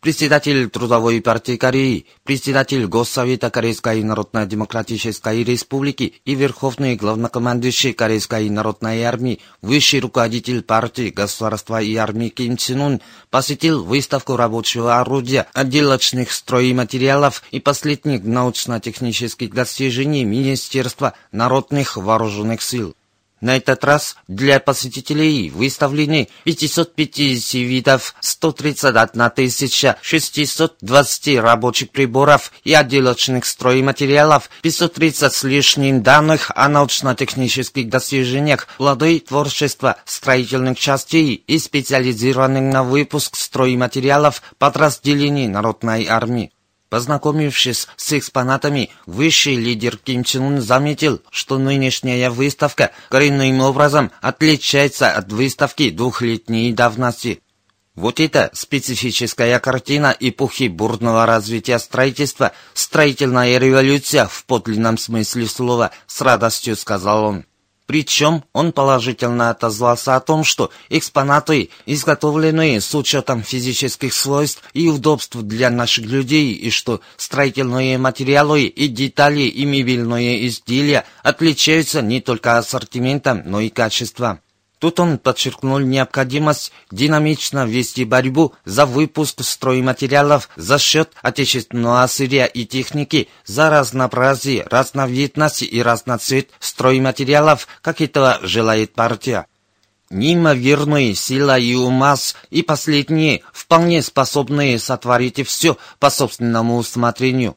Председатель Трудовой партии Кореи, председатель Госсовета Корейской Народно-Демократической Республики и верховный главнокомандующий Корейской Народной Армии, высший руководитель партии Государства и армии Ким Чен Ун посетил выставку рабочего орудия, отделочных стройматериалов и последних научно-технических достижений Министерства народных вооруженных сил. На этот раз для посетителей выставлены 550 видов, 131 620 рабочих приборов и отделочных стройматериалов, 530 с лишним данных о научно-технических достижениях, плоды творчества строительных частей и специализированных на выпуск стройматериалов подразделений Народной армии. Познакомившись с экспонатами, высший лидер Ким Чен Ун заметил, что нынешняя выставка коренным образом отличается от выставки двухлетней давности. Вот эта специфическая картина эпохи бурного развития строительства, строительная революция в подлинном смысле слова, с радостью сказал он. Причем он положительно отозвался о том, что экспонаты, изготовленные с учетом физических свойств и удобств для наших людей, и что строительные материалы и детали и мебельные изделия отличаются не только ассортиментом, но и качеством. Тут он подчеркнул необходимость динамично вести борьбу за выпуск стройматериалов за счет отечественного сырья и техники, за разнообразие, разновидность и разноцвет стройматериалов, как этого желает партия. Неимоверные сила и умаз, и последние, вполне способные сотворить все по собственному усмотрению.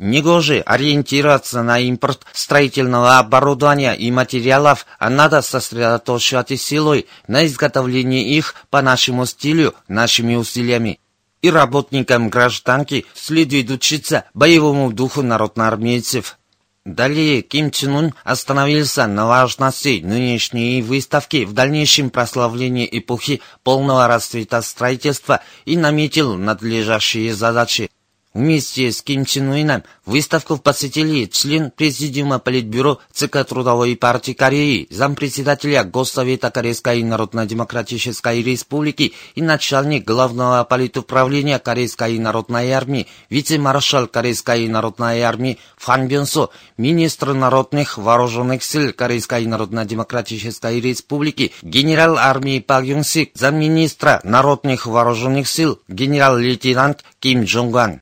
Негоже ориентироваться на импорт строительного оборудования и материалов, а надо сосредоточивать силой на изготовлении их по нашему стилю, нашими усилиями. И работникам гражданки следует учиться боевому духу народноармейцев. Далее Ким Чен Ун остановился на важности нынешней выставки в дальнейшем прославлении эпохи полного расцвета строительства и наметил надлежащие задачи. Вместе с Ким Чен Уином выставку посетили член Президиума Политбюро ЦК Трудовой партии Кореи, зампредседателя Госсовета Корейской Народно-Демократической Республики и начальник Главного политуправления Корейской Народной Армии, вице-маршал Корейской Народной Армии Фан Бенсо, министр народных вооруженных сил Корейской Народно-Демократической Республики, генерал армии Пак Юнсик, замминистра народных вооруженных сил, генерал-лейтенант Ким Джонган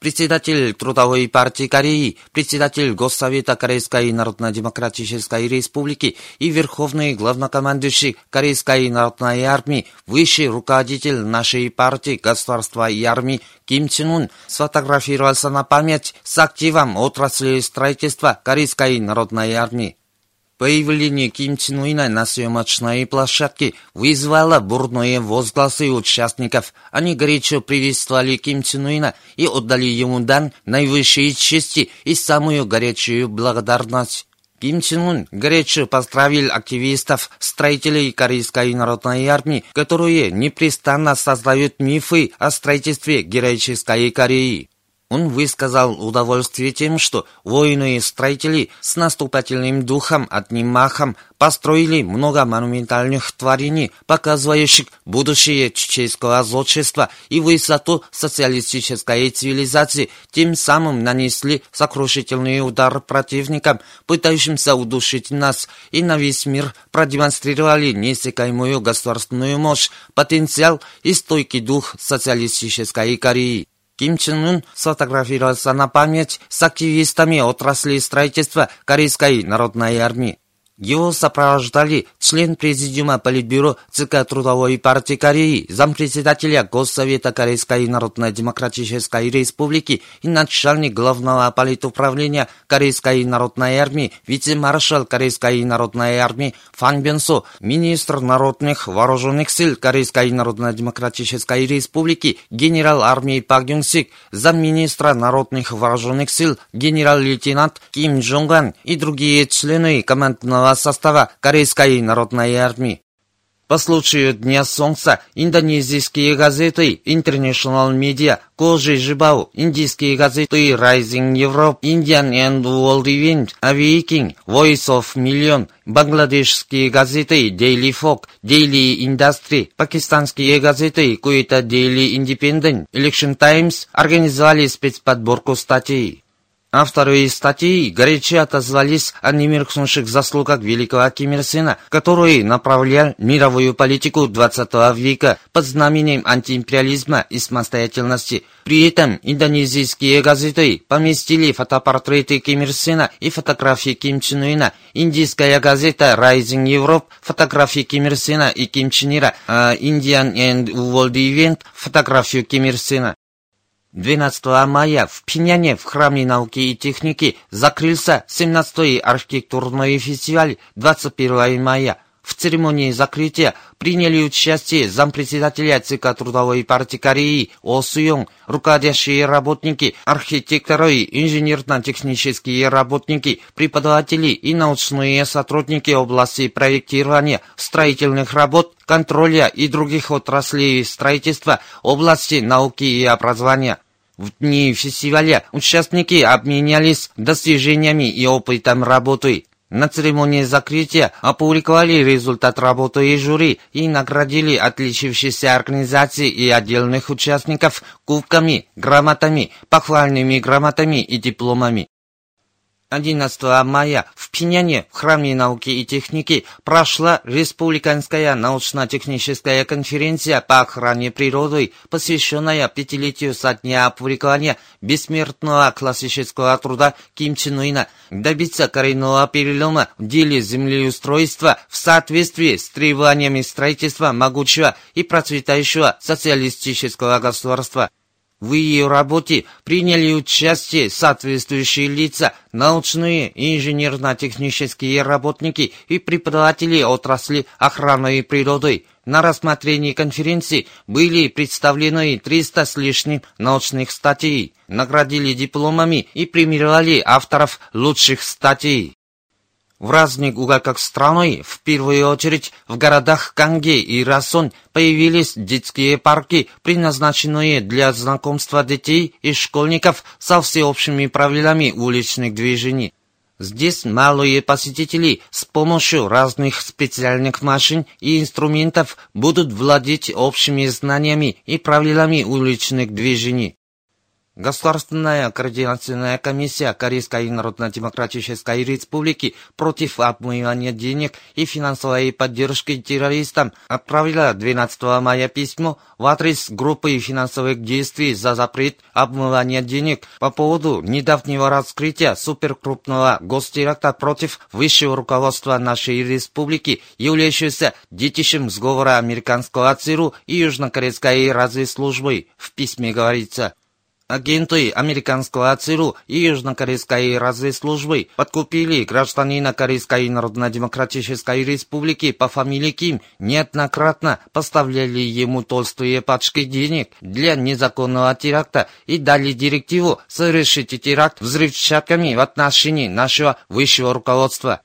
председатель Трудовой партии Кореи, председатель Госсовета Корейской Народно-Демократической Республики и верховный главнокомандующий Корейской Народной Армии, высший руководитель нашей партии, государства и армии Ким Чен Ун сфотографировался на память с активом отрасли строительства Корейской Народной Армии. Появление Ким Чен Уина на съемочной площадке вызвало бурные возгласы участников. Они горячо приветствовали Ким Чен Уина и отдали ему дан наивысшей чести и самую горячую благодарность. Ким Чен Ун горячо поздравил активистов, строителей Корейской народной армии, которые непрестанно создают мифы о строительстве героической Кореи. Он высказал удовольствие тем, что воины и строители с наступательным духом одним махом построили много монументальных творений, показывающих будущее чеченского зодчества и высоту социалистической цивилизации, тем самым нанесли сокрушительный удар противникам, пытающимся удушить нас, и на весь мир продемонстрировали неиссякаемую государственную мощь, потенциал и стойкий дух социалистической Кореи. Ким Чен Ын сфотографировался на память с активистами отрасли строительства Корейской народной армии. Его сопровождали член Президиума Политбюро ЦК Трудовой партии Кореи, зампредседателя Госсовета Корейской Народно-Демократической Республики и начальник главного политуправления Корейской Народной Армии, вице-маршал Корейской Народной Армии Фан Бенсо, министр народных вооруженных сил Корейской Народно-Демократической Республики, генерал армии Пак Юнсик, замминистра народных вооруженных сил генерал-лейтенант Ким Джонган и другие члены командного состава Корейской народной армии. По случаю Дня Солнца индонезийские газеты International Media, Кожи Жибау, индийские газеты Rising Europe, Indian and World Event, Awakening, Voice of Million, бангладешские газеты Daily Folk, Daily Industry, пакистанские газеты Kuita Daily Independent, Election Times организовали спецподборку статей. Авторы статьи горячо отозвались о немеркнувших заслугах великого Ким Ир Сена, который направлял мировую политику 20 века под знаменем антиимпериализма и самостоятельности. При этом индонезийские газеты поместили фотопортреты Ким Ир и фотографии Ким Чен Ына. Индийская газета Rising Europe фотографии Ким и Ким Чен Ира, а Indian and World Event фотографию Ким. 12 мая в Пиняне в Храме науки и техники закрылся 17-й архитектурный фестиваль 21 мая. В церемонии закрытия приняли участие зампредседателя ЦК Трудовой партии Кореи О Суёng, руководящие работники, архитекторы, инженерно-технические работники, преподаватели и научные сотрудники области проектирования, строительных работ, контроля и других отраслей строительства, области науки и образования. В дни фестиваля участники обменялись достижениями и опытом работы. На церемонии закрытия опубликовали результат работы и жюри и наградили отличившиеся организации и отдельных участников кубками, грамотами, похвальными грамотами и дипломами. 11 мая в Пиняне в Храме науки и техники прошла Республиканская научно-техническая конференция по охране природы, посвященная пятилетию со дня опубликования бессмертного классического труда Ким Чен Уина добиться коренного перелома в деле землеустройства в соответствии с требованиями строительства могучего и процветающего социалистического государства. В ее работе приняли участие соответствующие лица, научные инженерно-технические работники и преподаватели отрасли охраны природы. На рассмотрении конференции были представлены 300 с лишним научных статей, наградили дипломами и премировали авторов лучших статей. В разных уголках страны, в первую очередь в городах Канге и Расон, появились детские парки, предназначенные для знакомства детей и школьников со всеобщими правилами уличных движений. Здесь малые посетители с помощью разных специальных машин и инструментов будут владеть общими знаниями и правилами уличных движений. Государственная координационная комиссия Корейской Народно-Демократической Республики против обмывания денег и финансовой поддержки террористам отправила 12 мая письмо в адрес группы финансовых действий за запрет обмывания денег по поводу недавнего раскрытия суперкрупного гостеракта против высшего руководства нашей республики, являющегося детищем сговора американского ЦРУ и южнокорейской разведслужбы. В письме говорится, Агенты американского ЦРУ и южнокорейской разведслужбы подкупили гражданина Корейской Народно-Демократической Республики по фамилии Ким, неоднократно поставляли ему толстые пачки денег для незаконного теракта и дали директиву совершить теракт взрывчатками в отношении нашего высшего руководства.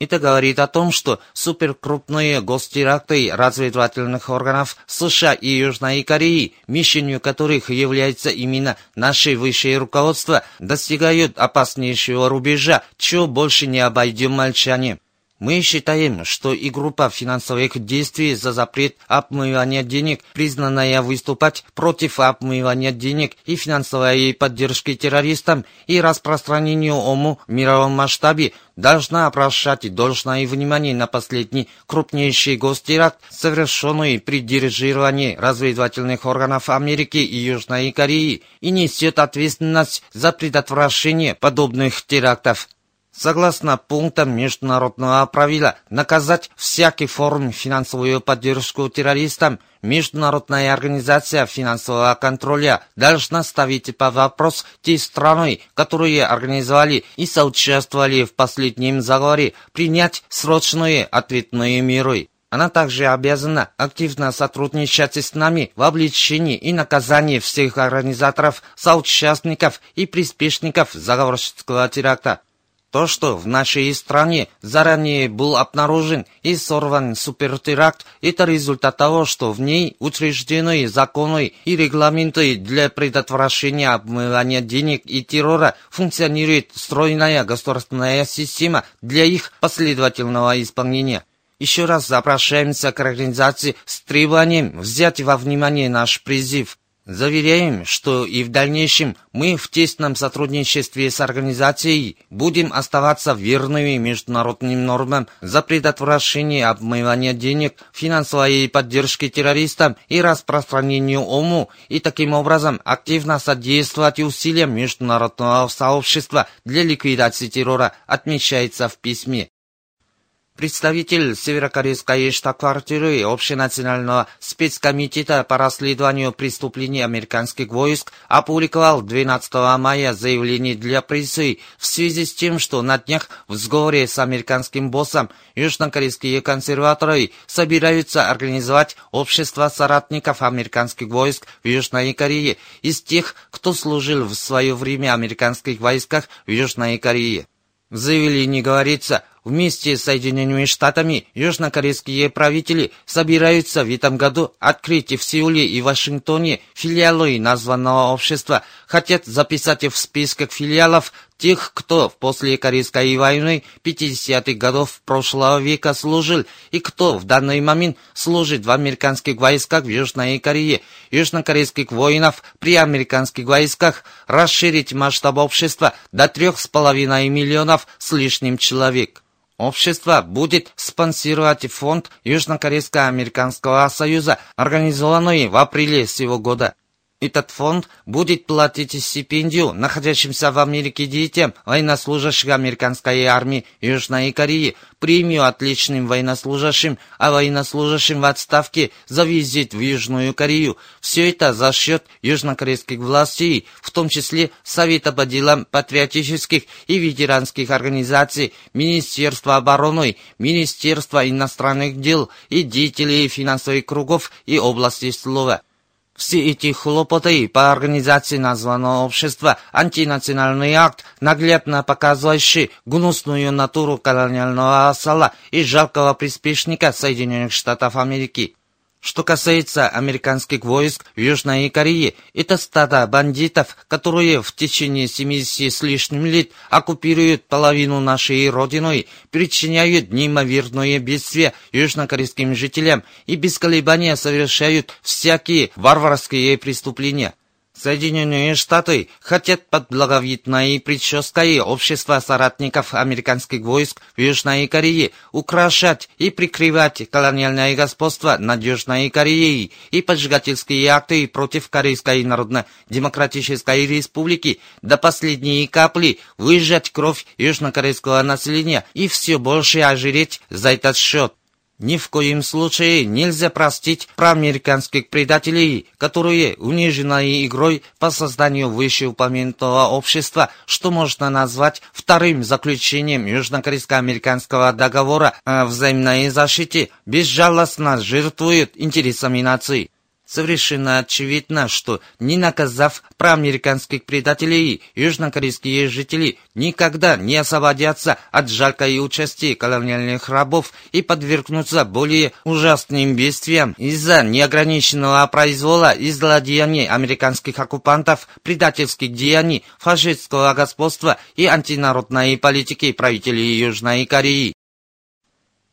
Это говорит о том, что суперкрупные гостеракты разведывательных органов США и Южной Кореи, мишенью которых является именно наше высшее руководство, достигают опаснейшего рубежа, чего больше не обойдем молчанием. Мы считаем, что и группа финансовых действий за запрет обмывания денег, признанная выступать против обмывания денег и финансовой поддержки террористам и распространению ОМУ в мировом масштабе, должна обращать должное внимание на последний крупнейший гостеракт, совершенный при дирижировании разведывательных органов Америки и Южной Кореи, и несет ответственность за предотвращение подобных терактов. Согласно пунктам международного правила, наказать всякий форм финансовую поддержку террористам, Международная организация финансового контроля должна ставить под вопрос те страны, которые организовали и соучаствовали в последнем заговоре, принять срочные ответные меры. Она также обязана активно сотрудничать с нами в обличении и наказании всех организаторов, соучастников и приспешников заговорщического теракта. То, что в нашей стране заранее был обнаружен и сорван супертеракт, это результат того, что в ней учреждены законы и регламенты для предотвращения обмывания денег и террора, функционирует стройная государственная система для их последовательного исполнения. Еще раз обращаемся к организации с требованием взять во внимание наш призыв. Заверяем, что и в дальнейшем мы в тесном сотрудничестве с организацией будем оставаться верными международным нормам за предотвращение обмывания денег, финансовой поддержки террористам и распространению ОМУ, и таким образом активно содействовать усилиям международного сообщества для ликвидации террора, отмечается в письме. Представитель северокорейской штаб-квартиры Общенационального спецкомитета по расследованию преступлений американских войск опубликовал 12 мая заявление для прессы в связи с тем, что на днях в сговоре с американским боссом южнокорейские консерваторы собираются организовать общество соратников американских войск в Южной Корее из тех, кто служил в свое время американских войсках в Южной Корее. В заявлении говорится, вместе с Соединенными Штатами южнокорейские правители собираются в этом году открыть в Сеуле и Вашингтоне филиалы названного общества, хотят записать в списках филиалов тех, кто после Корейской войны 50-х годов прошлого века служил и кто в данный момент служит в американских войсках в Южной Корее, южнокорейских воинов при американских войсках, расширить масштаб общества до 3,5 миллионов с лишним человек. Общество будет спонсировать фонд Южнокорейско-Американского союза, организованный в апреле сего года. Этот фонд будет платить стипендию находящимся в Америке детям военнослужащих американской армии Южной Кореи, премию отличным военнослужащим, а военнослужащим в отставке за визит в Южную Корею. Все это за счет южнокорейских властей, в том числе Совета по делам патриотических и ветеранских организаций, Министерства обороны, Министерства иностранных дел и деятелей финансовых кругов и области слова. Все эти хлопоты по организации названного общества – антинациональный акт, наглядно показывающий гнусную натуру колониального осала и жалкого приспешника Соединенных Штатов Америки. Что касается американских войск в Южной Корее, это стадо бандитов, которые в течение 70 с лишним лет оккупируют половину нашей родины, причиняют неимоверное бедствие южнокорейским жителям и без колебания совершают всякие варварские преступления. Соединенные Штаты хотят под благовидной прической общества соратников американских войск в Южной Корее украшать и прикрывать колониальное господство над Южной Кореей и поджигательские акты против Корейской Народно-Демократической Республики до последней капли выжать кровь южнокорейского населения и все больше ожиреть за этот счет. Ни в коем случае нельзя простить проамериканских предателей, которые унижены игрой по созданию вышеупомянутого общества, что можно назвать вторым заключением Южнокорейско-американского договора о взаимной защите, безжалостно жертвуют интересами нации. Совершенно очевидно, что не наказав проамериканских предателей, южнокорейские жители никогда не освободятся от жалкой участи колониальных рабов и подвергнутся более ужасным бедствиям из-за неограниченного произвола и злодеяний американских оккупантов, предательских деяний, фашистского господства и антинародной политики правителей Южной Кореи.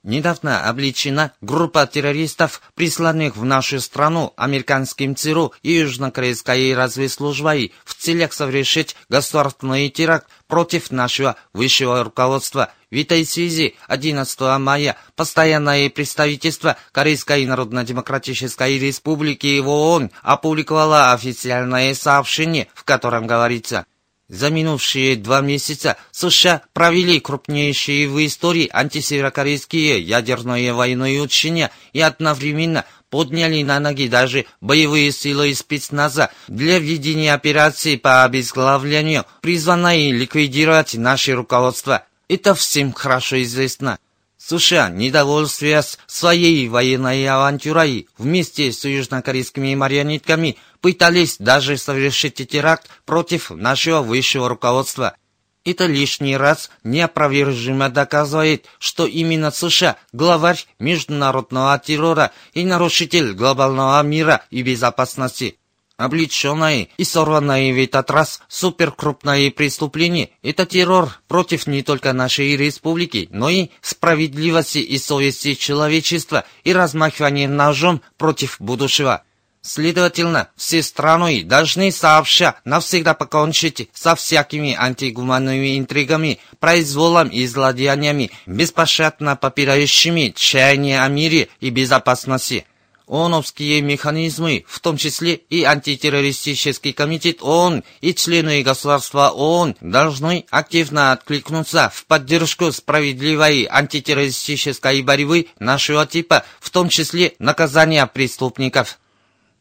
Недавно обличена группа террористов, присланных в нашу страну американским ЦРУ и южнокорейской разведслужбой в целях совершить государственный теракт против нашего высшего руководства. В этой связи 11 мая постоянное представительство Корейской Народно-Демократической Республики в ООН опубликовало официальное сообщение, в котором говорится – За минувшие два месяца США провели крупнейшие в истории антисеверокорейские ядерные военные учения и одновременно подняли на ноги даже боевые силы спецназа для ведения операции по обезглавлению, призванной ликвидировать наше руководство. Это всем хорошо известно. США, недовольствуясь своей военной авантюрой, вместе с южнокорейскими марионетками пытались даже совершить теракт против нашего высшего руководства. Это лишний раз неопровержимо доказывает, что именно США – главарь международного террора и нарушитель глобального мира и безопасности. Облеченное и сорванное в этот раз суперкрупное преступление – это террор против не только нашей республики, но и справедливости и совести человечества и размахивание ножом против будущего. Следовательно, все страны должны сообща навсегда покончить со всякими антигуманными интригами, произволом и злодеяниями, беспощадно попирающими чаяния о мире и безопасности – ООНовские механизмы, в том числе и антитеррористический комитет ООН и члены государства ООН, должны активно откликнуться в поддержку справедливой антитеррористической борьбы нашего типа, в том числе наказания преступников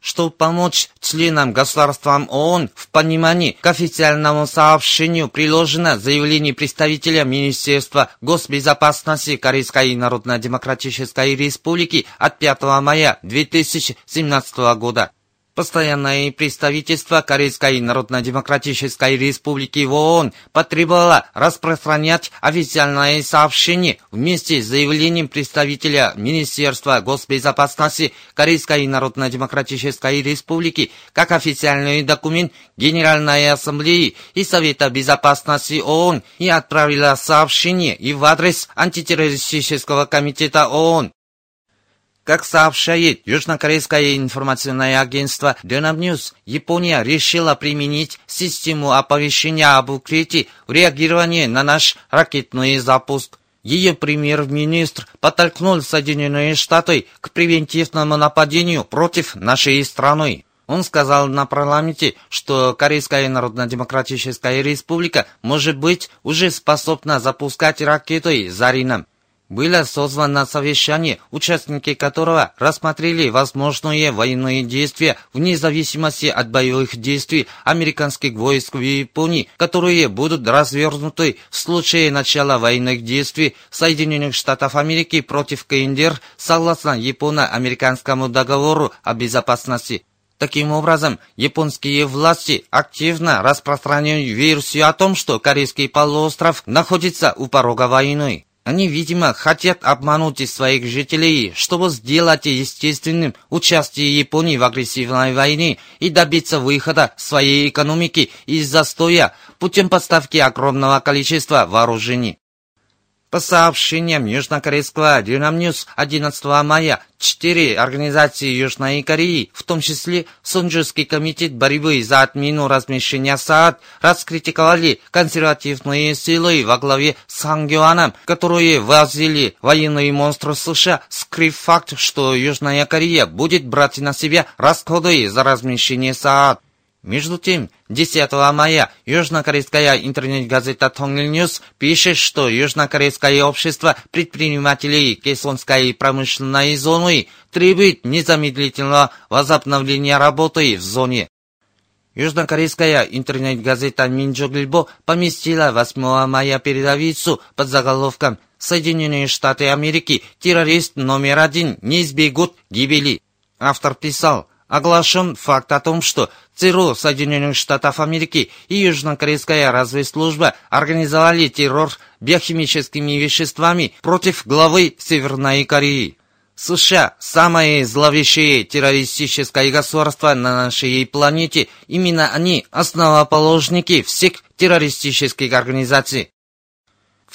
чтобы помочь членам государствам ООН в понимании к официальному сообщению приложено заявление представителя Министерства госбезопасности Корейской Народно-Демократической Республики от 5 мая 2017 года. Постоянное представительство Корейской Народно-Демократической Республики в ООН потребовало распространять официальное сообщение вместе с заявлением представителя Министерства госбезопасности Корейской Народно-Демократической Республики как официальный документ Генеральной Ассамблеи и Совета Безопасности ООН и отправила сообщение и в адрес антитеррористического комитета ООН. Как сообщает южнокорейское информационное агентство Денам Ньюс, Япония решила применить систему оповещения об укрытии в реагировании на наш ракетный запуск. Ее премьер-министр подтолкнул Соединенные Штаты к превентивному нападению против нашей страны. Он сказал на парламенте, что Корейская Народно-Демократическая Республика может быть уже способна запускать ракеты зарином. Было созвано совещание, участники которого рассмотрели возможные военные действия вне зависимости от боевых действий американских войск в Японии, которые будут развернуты в случае начала военных действий Соединенных Штатов Америки против КНДР согласно Японо-американскому договору о безопасности. Таким образом, японские власти активно распространяют версию о том, что Корейский полуостров находится у порога войны. Они, видимо, хотят обмануть своих жителей, чтобы сделать естественным участие Японии в агрессивной войне и добиться выхода своей экономики из застоя путем поставки огромного количества вооружений. По сообщениям южнокорейского Дюнам Ньюс 11 мая, четыре организации Южной Кореи, в том числе Сунджурский комитет борьбы за отмену размещения СААД, раскритиковали консервативные силы во главе с Хангюаном, которые возили военные монстры США, скрыв факт, что Южная Корея будет брать на себя расходы за размещение СААД. Между тем, 10 мая южнокорейская интернет-газета Тонгньюс пишет, что южнокорейское общество предпринимателей Кесонской промышленной зоны требует незамедлительного возобновления работы в зоне. Южнокорейская интернет-газета Минджоглибо поместила 8 мая передовицу под заголовком «Соединенные Штаты Америки, террорист номер один, не избегут гибели». Автор писал – оглашен факт о том, что ЦРУ Соединенных Штатов Америки и Южнокорейская разведслужба организовали террор биохимическими веществами против главы Северной Кореи. США – самое зловещее террористическое государство на нашей планете. Именно они – основоположники всех террористических организаций.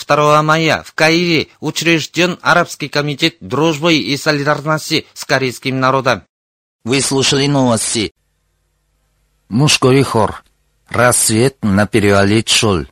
2 мая в Каире учрежден Арабский комитет дружбы и солидарности с корейским народом. Вы слушали новости. Мужской хор. Рассвет на перевале Чоль.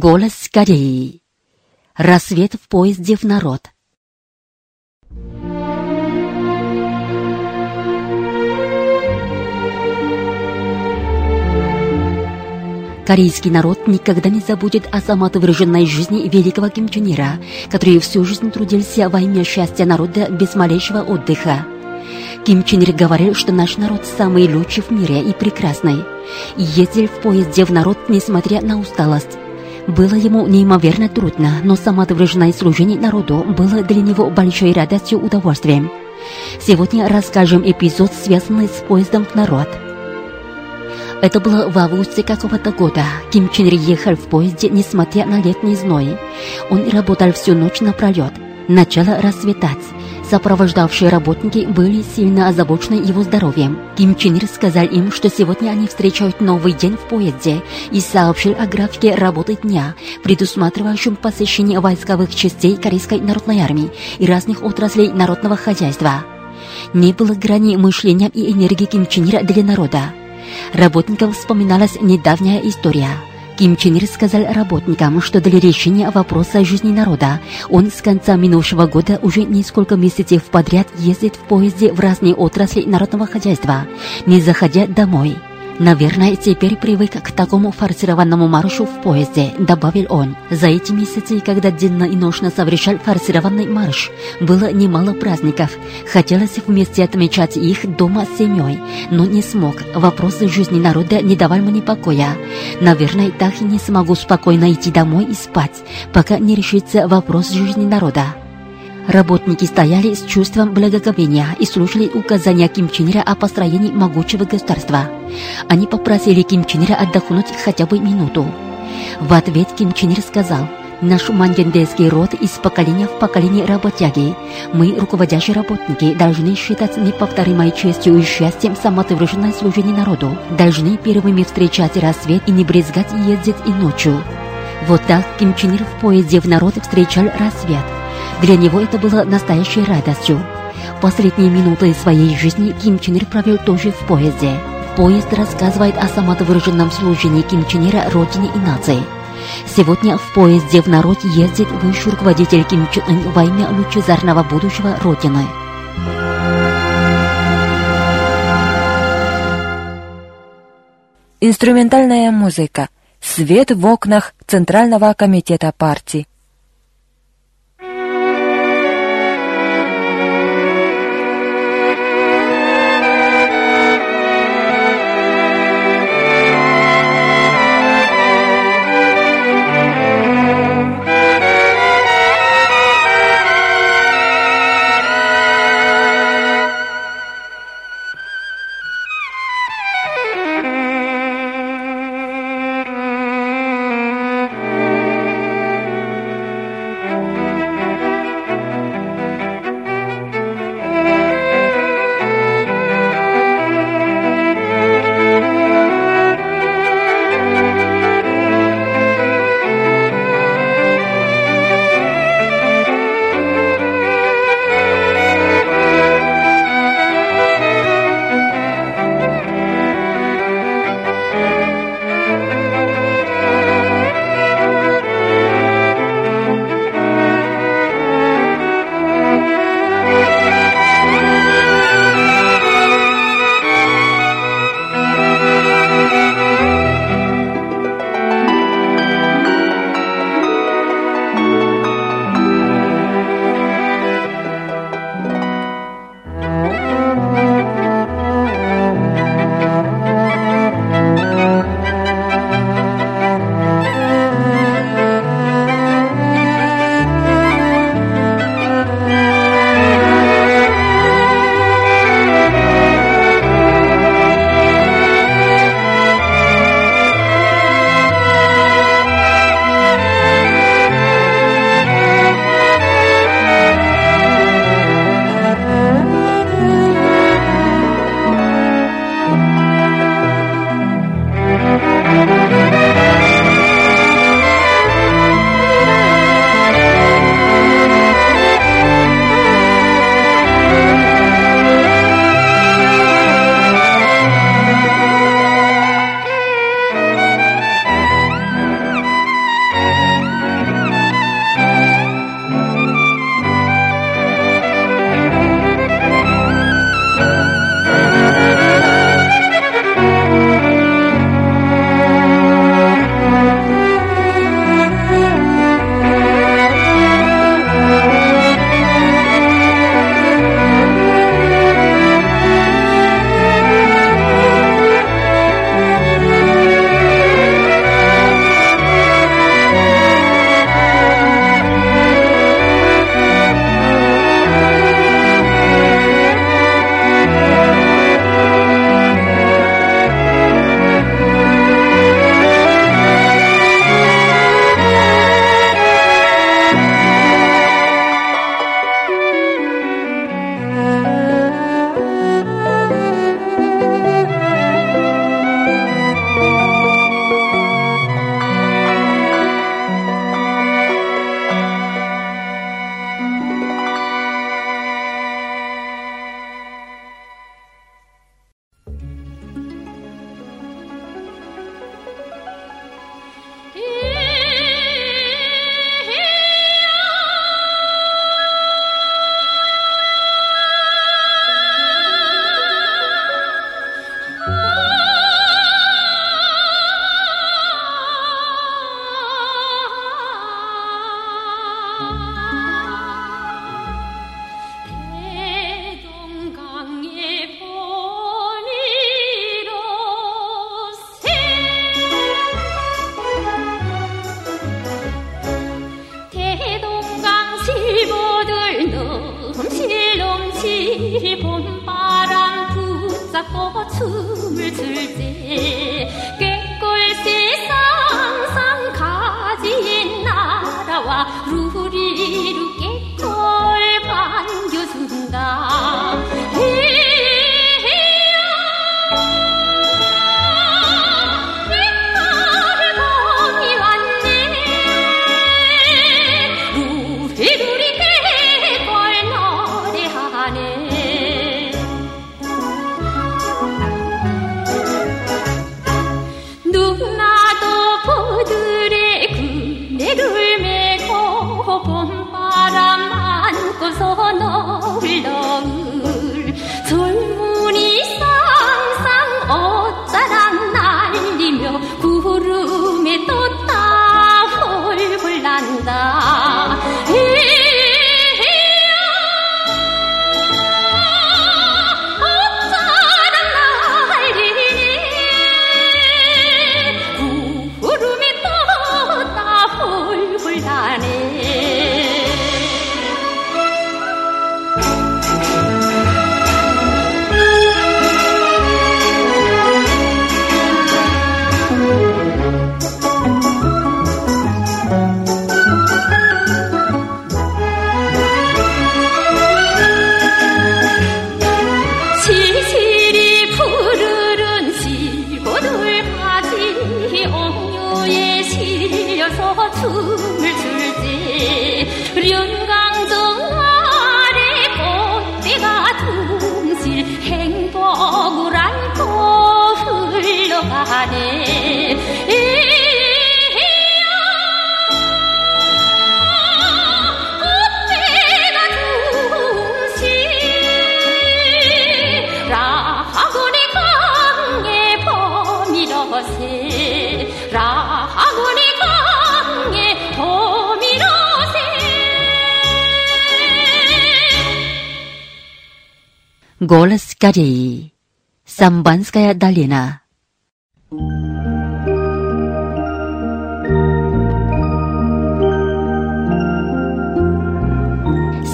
Голос Кореи. Рассвет в поезде в народ. Корейский народ никогда не забудет о самоотверженной жизни великого Ким Чен Ира, который всю жизнь трудился во имя счастья народа без малейшего отдыха. Ким Чен Ир говорил, что наш народ самый лучший в мире и прекрасный. И ездил в поезде в народ, несмотря на усталость. Было ему неимоверно трудно, но самоотверженное служение народу было для него большой радостью и удовольствием. Сегодня расскажем эпизод, связанный с поездом в народ. Это было в августе какого-то года. Ким Чен Ир ехал в поезде, несмотря на летний зной. Он работал всю ночь напролет. Начало рассветать. Сопровождавшие работники были сильно озабочены его здоровьем. Ким Чен Ир сказал им, что сегодня они встречают новый день в поезде и сообщил о графике работы дня, предусматривающем посещение войсковых частей Корейской народной армии и разных отраслей народного хозяйства. Не было грани мышления и энергии Ким Чен Ира для народа. Работникам вспоминалась недавняя история. Ким Чен Ир сказал работникам, что для решения вопроса жизни народа он с конца минувшего года уже несколько месяцев подряд ездит в поезде в разные отрасли народного хозяйства, не заходя домой. Наверное, теперь привык к такому форсированному маршу в поезде, добавил он. За эти месяцы, когда денно и ношно совершал форсированный марш, было немало праздников. Хотелось вместе отмечать их дома с семьей, но не смог. Вопросы жизни народа не давали мне покоя. Наверное, так и не смогу спокойно идти домой и спать, пока не решится вопрос жизни народа. Работники стояли с чувством благоговения и слушали указания Ким Чен о построении могучего государства. Они попросили Ким Чен отдохнуть хотя бы минуту. В ответ Ким Чен сказал, Наш мандендейский род из поколения в поколение работяги. Мы, руководящие работники, должны считать неповторимой честью и счастьем самоотверженное служение народу. Должны первыми встречать рассвет и не брезгать ездить и ночью. Вот так Ким Чен в поезде в народ встречал рассвет. Для него это было настоящей радостью. Последние минуты своей жизни Ким Чен Ир провел тоже в поезде. Поезд рассказывает о самовыраженном служении Ким Чен Ира родине и нации. Сегодня в поезде в народ ездит высший руководитель Ким Чен Ын во имя лучезарного будущего Родины. Инструментальная музыка. Свет в окнах Центрального комитета партии. 비본 바람 붙잡고 춤을 출때 Голос Кореи. Самбанская долина.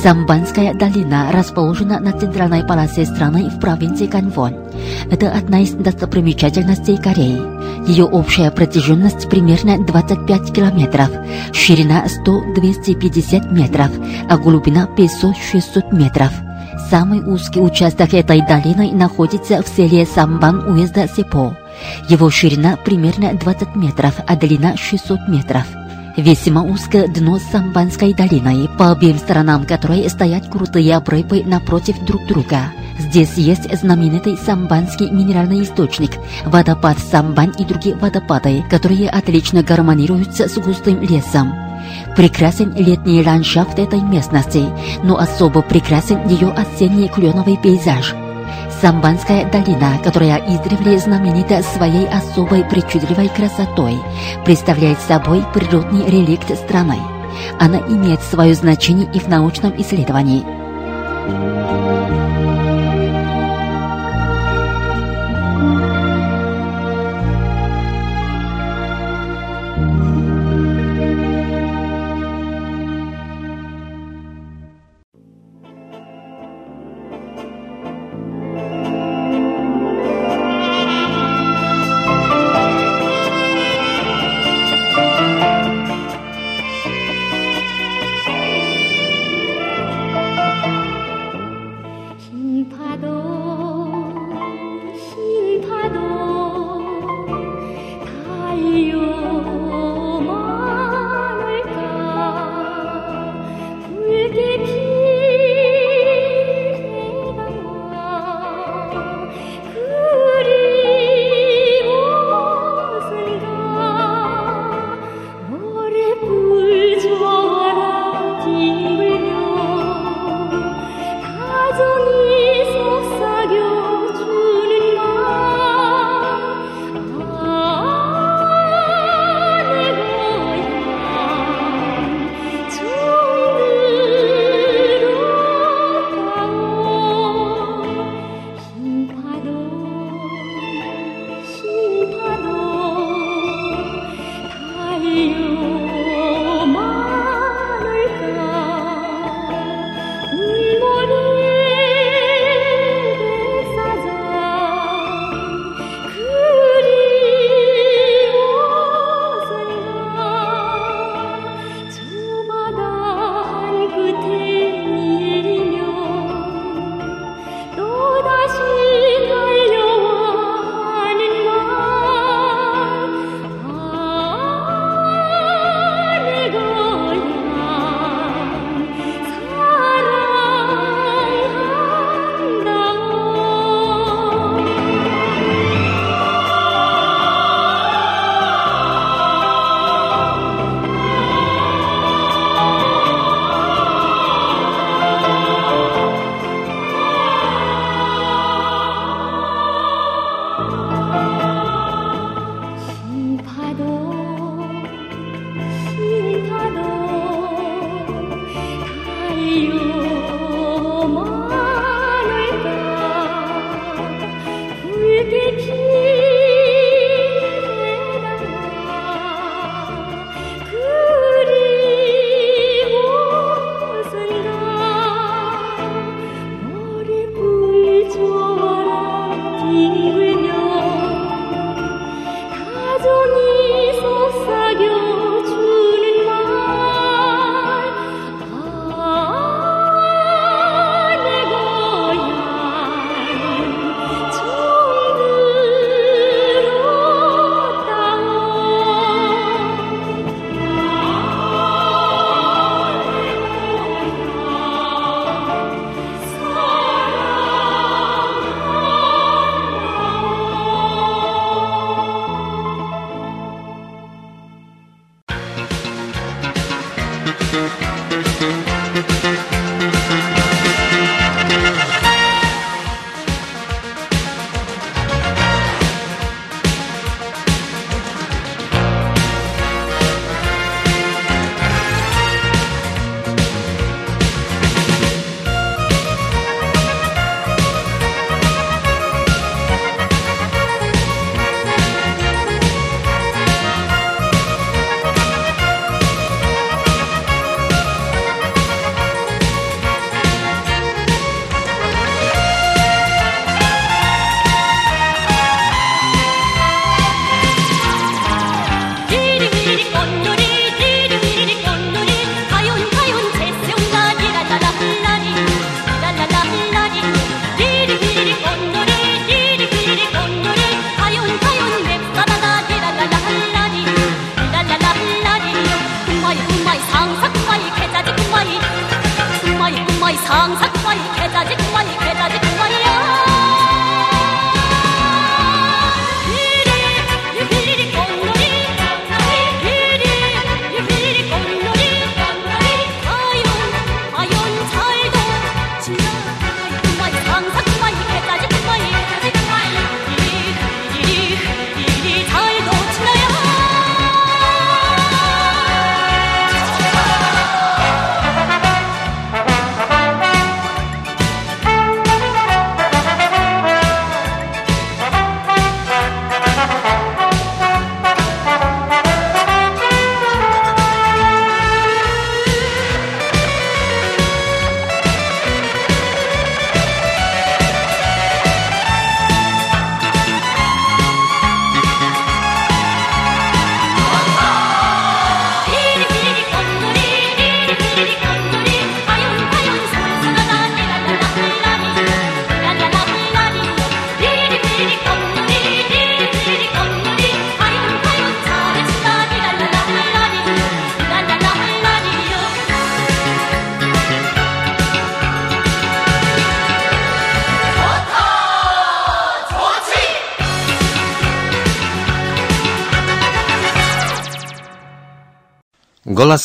Самбанская долина расположена на центральной полосе страны в провинции Канвон. Это одна из достопримечательностей Кореи. Ее общая протяженность примерно 25 километров, ширина 100-250 метров, а глубина 500-600 метров. Самый узкий участок этой долины находится в селе Самбан уезда Сепо. Его ширина примерно 20 метров, а длина 600 метров. Весьма узкое дно Самбанской долины, по обеим сторонам которой стоят крутые обрывы напротив друг друга. Здесь есть знаменитый самбанский минеральный источник, водопад Самбан и другие водопады, которые отлично гармонируются с густым лесом. Прекрасен летний ландшафт этой местности, но особо прекрасен ее осенний кленовый пейзаж. Самбанская долина, которая издревле знаменита своей особой причудливой красотой, представляет собой природный реликт страны. Она имеет свое значение и в научном исследовании.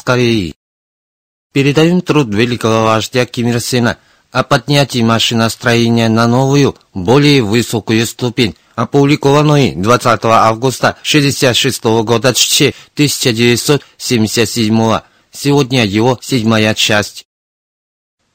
Кореи. Передаем труд великого вождя Ким Ир Сена о поднятии машиностроения на новую, более высокую ступень, опубликованную 20 августа 1966 года 1977 Сегодня его седьмая часть.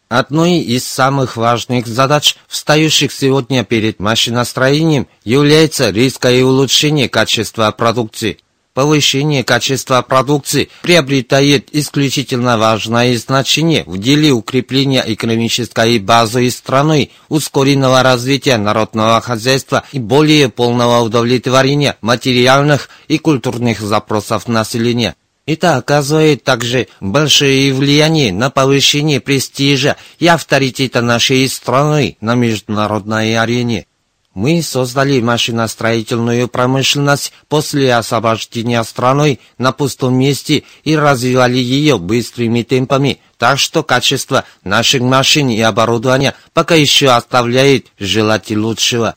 Одной из самых важных задач, встающих сегодня перед машиностроением, является резкое улучшение качества продукции. Повышение качества продукции приобретает исключительно важное значение в деле укрепления экономической базы страны, ускоренного развития народного хозяйства и более полного удовлетворения материальных и культурных запросов населения. Это оказывает также большое влияние на повышение престижа и авторитета нашей страны на международной арене. Мы создали машиностроительную промышленность после освобождения страной на пустом месте и развивали ее быстрыми темпами, так что качество наших машин и оборудования пока еще оставляет желать лучшего.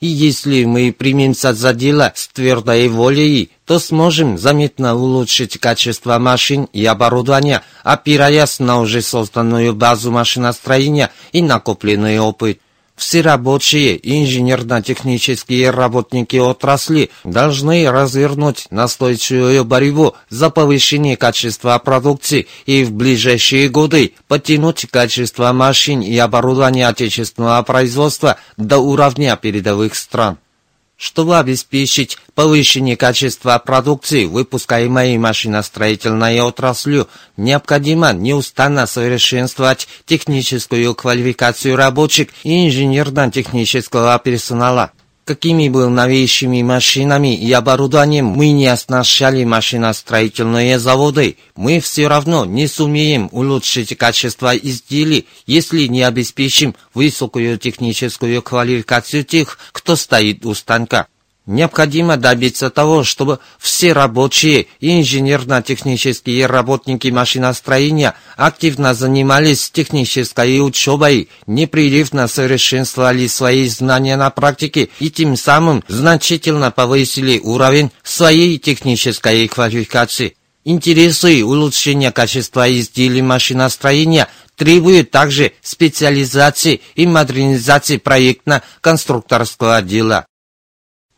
И если мы примемся за дело с твердой волей, то сможем заметно улучшить качество машин и оборудования, опираясь на уже созданную базу машиностроения и накопленный опыт. Все рабочие инженерно-технические работники отрасли должны развернуть настойчивую борьбу за повышение качества продукции и в ближайшие годы подтянуть качество машин и оборудования отечественного производства до уровня передовых стран. Чтобы обеспечить повышение качества продукции, выпускаемой машиностроительной отраслью, необходимо неустанно совершенствовать техническую квалификацию рабочих и инженерно-технического персонала. Какими бы новейшими машинами и оборудованием мы не оснащали машиностроительные заводы, мы все равно не сумеем улучшить качество изделий, если не обеспечим высокую техническую квалификацию тех, кто стоит у станка. Необходимо добиться того, чтобы все рабочие инженерно-технические работники машиностроения активно занимались технической учебой, непрерывно совершенствовали свои знания на практике и тем самым значительно повысили уровень своей технической квалификации. Интересы улучшения качества изделий машиностроения требуют также специализации и модернизации проектно-конструкторского дела.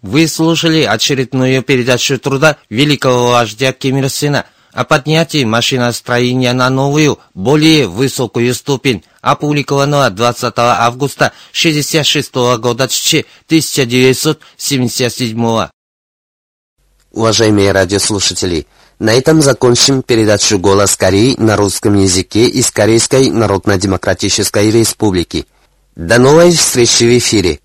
Вы слушали очередную передачу труда великого вождя Ким Ир Сена о поднятии машиностроения на новую, более высокую ступень, опубликованного 20 августа 1966 года 1977 Уважаемые радиослушатели, на этом закончим передачу «Голос Кореи» на русском языке из Корейской Народно-Демократической Республики. До новой встречи в эфире!